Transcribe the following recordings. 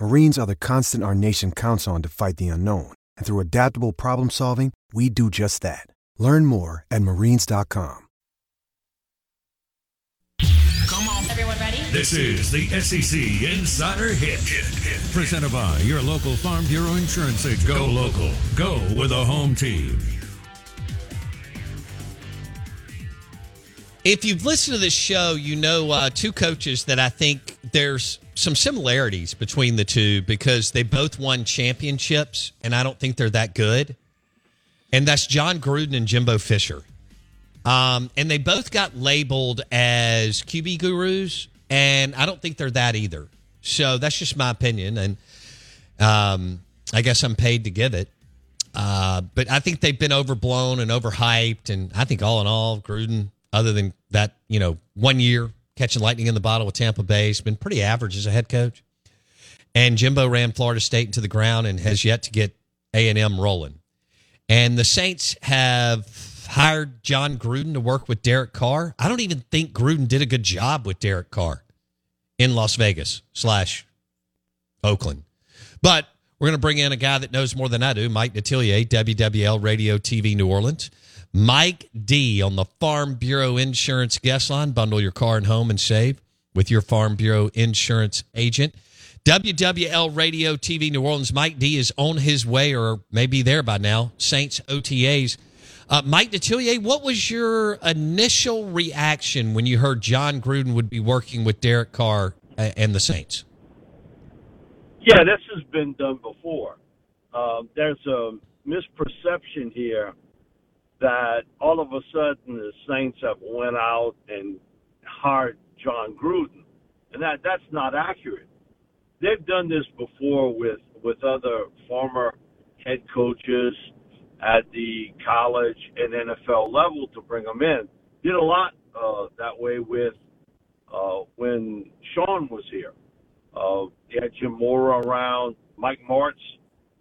Marines are the constant our nation counts on to fight the unknown. And through adaptable problem solving, we do just that. Learn more at marines.com. Come on. Everyone ready? This is the SEC Insider Hit. Presented by your local Farm Bureau Insurance agent. Go local. Go with a home team. If you've listened to this show, you know uh, two coaches that I think there's some similarities between the two because they both won championships, and I don't think they're that good. And that's Jon Gruden and Jimbo Fisher. Um, and they both got labeled as QB gurus, and I don't think they're that either. So that's just my opinion, and um, I guess I'm paid to give it. Uh, but I think they've been overblown and overhyped, and I think all in all, Gruden, other than that, you know, one year catching lightning in the bottle with Tampa Bay, has been pretty average as a head coach. And Jimbo ran Florida State into the ground and has yet to get A and M rolling. And the Saints have hired Jon Gruden to work with Derek Carr. I don't even think Gruden did a good job with Derek Carr in Las Vegas slash Oakland. But we're going to bring in a guy that knows more than I do, Mike Detillier, WWL Radio TV New Orleans. Mike D on the Farm Bureau Insurance guest line. Bundle your car and home and save with your Farm Bureau Insurance agent. WWL Radio TV New Orleans. Mike D is on his way, or maybe there by now. Saints OTAs. Uh, Mike Detillier, what was your initial reaction when you heard Jon Gruden would be working with Derek Carr and the Saints? Yeah, this has been done before. Uh, there's a misperception here that all of a sudden the Saints have went out and hired Jon Gruden, and that that's not accurate. They've done this before with with other former head coaches at the college and NFL level to bring them in. Did a lot uh, that way with uh, when Sean was here. Uh, they had Jim Mora around. Mike Martz,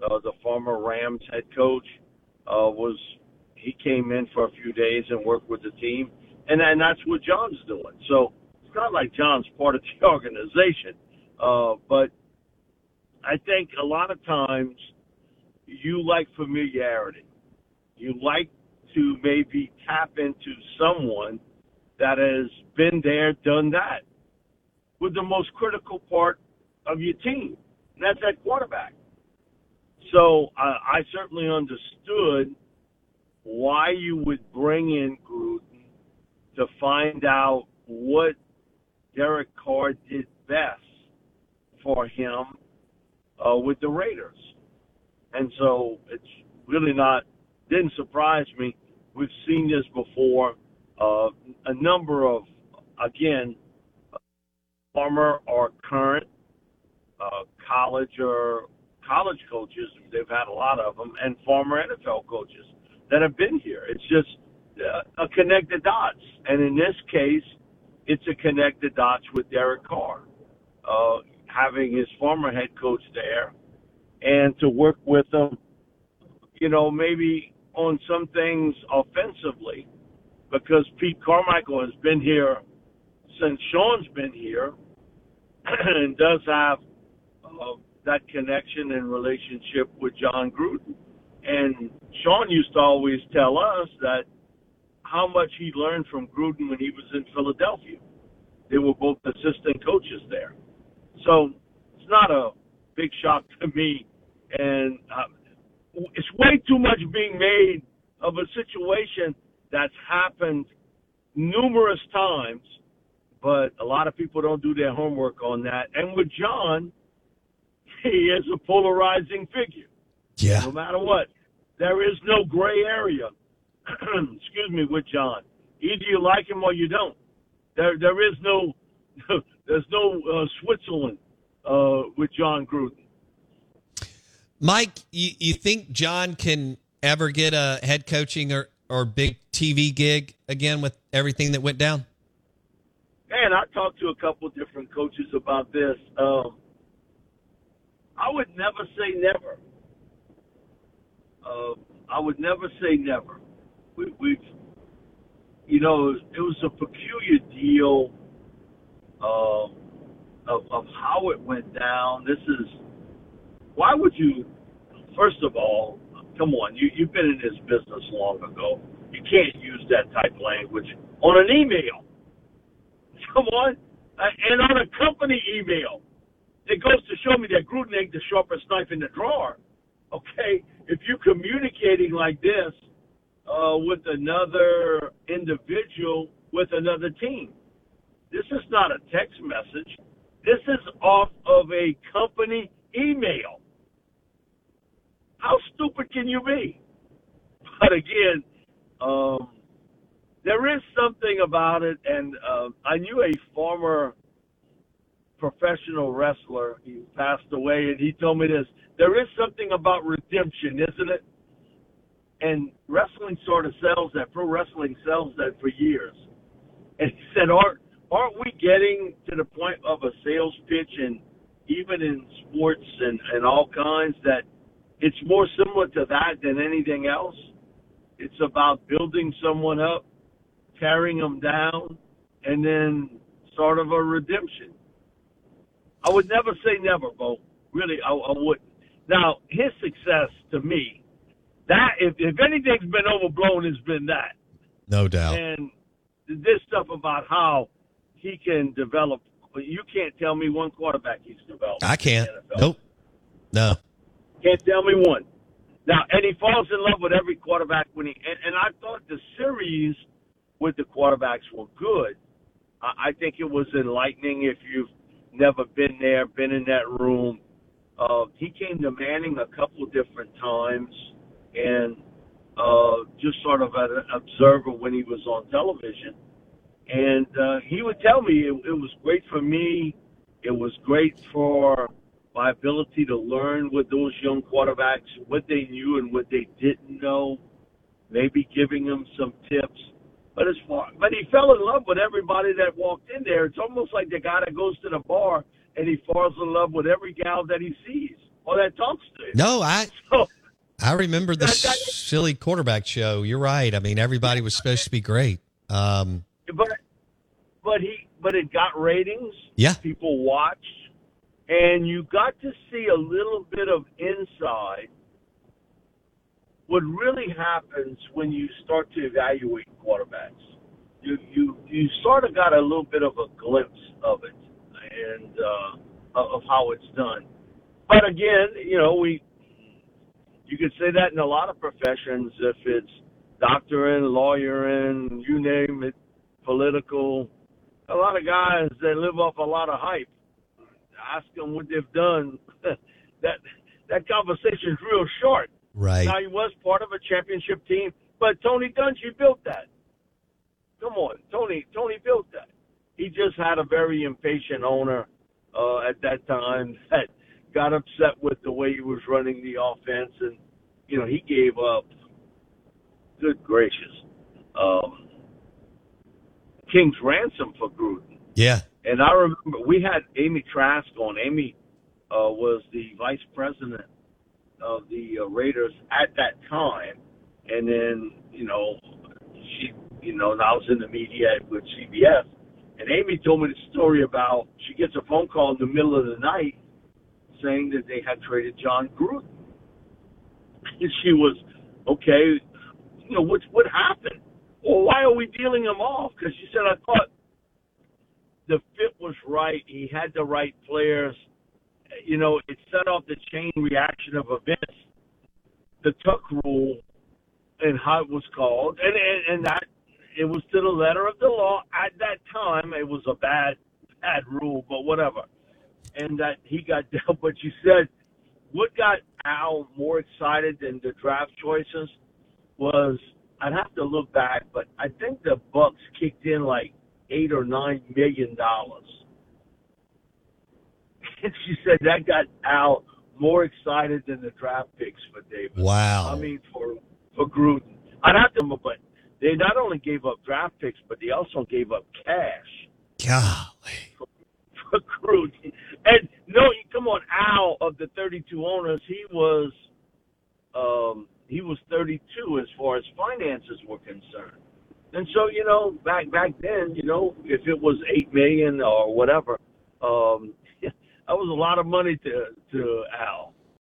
uh, the former Rams head coach, uh, was he came in for a few days and worked with the team, and and that's what Jon's doing. So it's not like Jon's part of the organization, uh, but I think a lot of times you like familiarity. You like to maybe tap into someone that has been there, done that, with the most critical part of your team, and that's that quarterback. So uh, I certainly understood why you would bring in Gruden to find out what Derek Carr did best for him uh, with the Raiders. And so it's really not, didn't surprise me. We've seen this before. Uh, a number of, again, former or current uh, college or college coaches, they've had a lot of them, and former NFL coaches that have been here. It's just uh, a connected dots, and in this case, it's a connected dots with Derek Carr, uh, having his former head coach there, and to work with him, you know, maybe on some things offensively, because Pete Carmichael has been here since Sean's been here and does have uh, that connection and relationship with Jon Gruden. And Sean used to always tell us that how much he learned from Gruden when he was in Philadelphia. They were both assistant coaches there. So it's not a big shock to me. And uh, it's way too much being made of a situation that's happened numerous times, but a lot of people don't do their homework on that. And with Jon, he is a polarizing figure. Yeah. No matter what, there is no gray area. Excuse me, with Jon. Either you like him or you don't. There, there is no, there's no uh, Switzerland uh, with Jon Gruden. Mike, you, you think Jon can ever get a head coaching or, or big TV gig again with everything that went down? Man, I talked to a couple different coaches about this. Um, I would never say never. Uh, I would never say never. We, we've, you know, it was, a peculiar deal uh, of, of how it went down. This is why would you? First of all, come on, you you've been in this business long ago. You can't use that type of language on an email. Come on, uh, and on a company email. It goes to show me that Gruden ain't the sharpest knife in the drawer. Okay, if you're communicating like this uh, with another individual with another team, this is not a text message. This is off of a company email. How stupid can you be? But again, um, there is something about it, and uh, I knew a former professional wrestler. He passed away, and he told me this. There is something about redemption, isn't it? And wrestling sort of sells that. Pro wrestling sells that for years. And he said, aren't, aren't we getting to the point of a sales pitch and even in sports and, and all kinds that it's more similar to that than anything else? It's about building someone up, tearing them down, and then sort of a redemption. I would never say never, Bo. Really, I, I wouldn't. Now, his success to me, that if, if anything's been overblown, it's been that. No doubt. And this stuff about how he can develop, you can't tell me one quarterback he's developed. I can't. Nope. No. Can't tell me one. Now, and he falls in love with every quarterback when he. And, and I thought the series with the quarterbacks were good. I, I think it was enlightening if you've never been there, been in that room. Uh, he came to Manning a couple different times, and uh, just sort of an observer when he was on television. And uh, he would tell me it, it was great for me. It was great for my ability to learn with those young quarterbacks what they knew and what they didn't know, maybe giving them some tips. But as far, but he fell in love with everybody that walked in there. It's almost like the guy that goes to the bar and he falls in love with every gal that he sees or that talks to him. No, I So, I remember the That- that- silly quarterback show. You're right. I mean, everybody was supposed to be great. Um, but but he but it got ratings. yeah. people watched, and you got to see a little bit of inside what really happens when you start to evaluate quarterbacks. You you you sort of got a little bit of a glimpse of it and uh, of how it's done. But again, you know, we you could say that in a lot of professions if it's doctoring, lawyering, you name it, political. A lot of guys they live off a lot of hype. Ask them what they've done. that that conversation's real short. Right. Now he was part of a championship team, but Tony Dungy built that. Come on, Tony. Tony built that. He just had a very impatient owner uh, at that time that got upset with the way he was running the offense, and you know he gave up. Good gracious, um, King's ransom for Gruden. Yeah. And I remember we had Amy Trask on. Amy uh, was the vice president of the uh, Raiders at that time, and then you know she you know, I was in the media with CBS. And Amy told me the story about she gets a phone call in the middle of the night saying that they had traded Jon Gruden. And she was, okay, you know, what, what happened? Well, why are we dealing him off? Because she said, I thought the fit was right. He had the right players. You know, it set off the chain reaction of events. The Tuck rule and how it was called, and, and and that it was to the letter of the law at that time. It was a bad bad rule, but whatever. And that he got dealt. But you said what got Al more excited than the draft choices was I'd have to look back, but I think the Bucs kicked in like eight or nine million dollars. And she said that got Al more excited than the draft picks for Davis. Wow. I mean for for Gruden. I'd have to, but they not only gave up draft picks, but they also gave up cash Golly. for Gruden. And no, come on, Al of the 32 owners, he was um, he was 32 as far as finances were concerned. And so, you know, back back then, you know, if it was eight million or whatever, um, that was a lot of money to to Al.